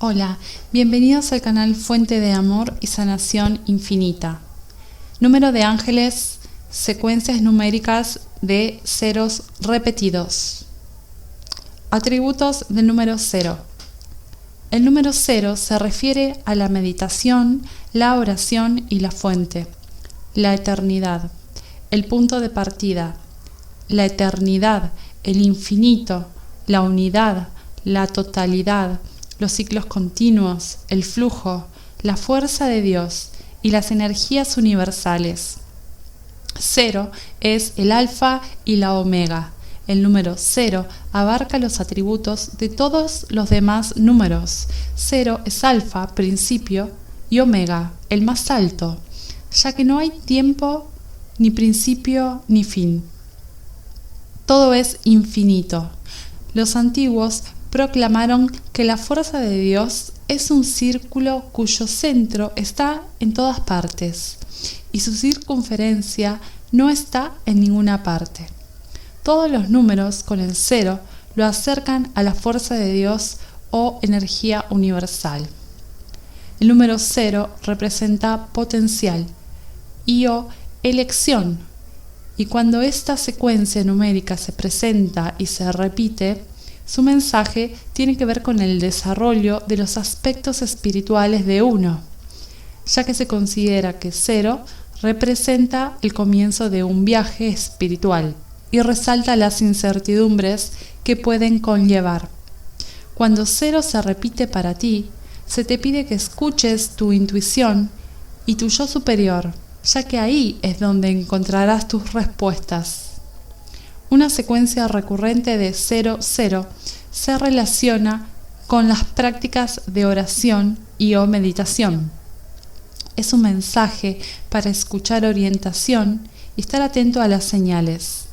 Hola, bienvenidos al canal Fuente de Amor y Sanación Infinita. Número de ángeles, secuencias numéricas de ceros repetidos. Atributos del número cero. El número cero se refiere a la meditación, la oración y la fuente, la eternidad, el punto de partida, la eternidad, el infinito, la unidad, la totalidad, los ciclos continuos, el flujo, la fuerza de Dios y las energías universales. Cero es el alfa y la omega. El número cero abarca los atributos de todos los demás números. Cero es alfa, principio, y omega, el más alto, ya que no hay tiempo, ni principio, ni fin. Todo es infinito. Los antiguos proclamaron que la fuerza de Dios es un círculo cuyo centro está en todas partes y su circunferencia no está en ninguna parte. Todos los números con el cero lo acercan a la fuerza de Dios o energía universal. El número cero representa potencial y o elección, y cuando esta secuencia numérica se presenta y se repite, su mensaje tiene que ver con el desarrollo de los aspectos espirituales de uno, ya que se considera que cero representa el comienzo de un viaje espiritual y resalta las incertidumbres que pueden conllevar. Cuando cero se repite para ti, se te pide que escuches tu intuición y tu yo superior, ya que ahí es donde encontrarás tus respuestas. Una secuencia recurrente de 0-0 se relaciona con las prácticas de oración y o meditación. Es un mensaje para escuchar orientación y estar atento a las señales.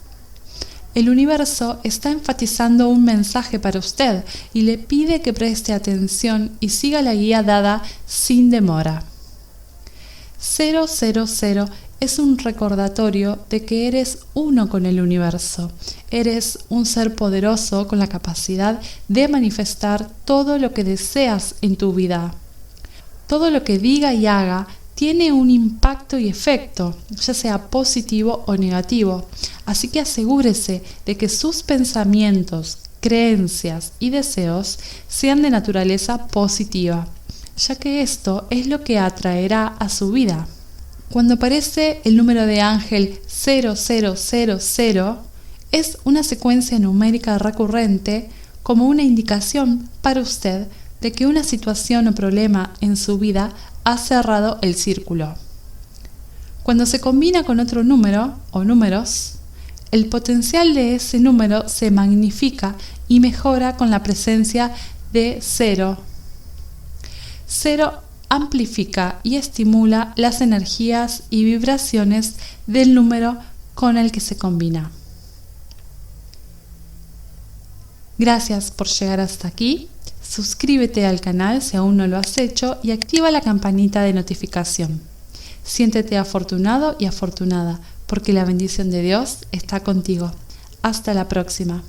El universo está enfatizando un mensaje para usted y le pide que preste atención y siga la guía dada sin demora. 000 es un recordatorio de que eres uno con el universo. Eres un ser poderoso con la capacidad de manifestar todo lo que deseas en tu vida. Todo lo que diga y haga tiene un impacto y efecto, ya sea positivo o negativo. Así que asegúrese de que sus pensamientos, creencias y deseos sean de naturaleza positiva, ya que esto es lo que atraerá a su vida. Cuando aparece el número de ángel 0000, es una secuencia numérica recurrente como una indicación para usted de que una situación o problema en su vida ha cerrado el círculo. Cuando se combina con otro número o números, el potencial de ese número se magnifica y mejora con la presencia de cero. Cero amplifica y estimula las energías y vibraciones del número con el que se combina. Gracias por llegar hasta aquí. Suscríbete al canal si aún no lo has hecho y activa la campanita de notificación. Siéntete afortunado y afortunada porque la bendición de Dios está contigo. Hasta la próxima.